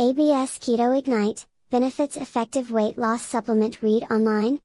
ABS Keto Ignite, Benefits Effective Weight Loss Supplement Read online,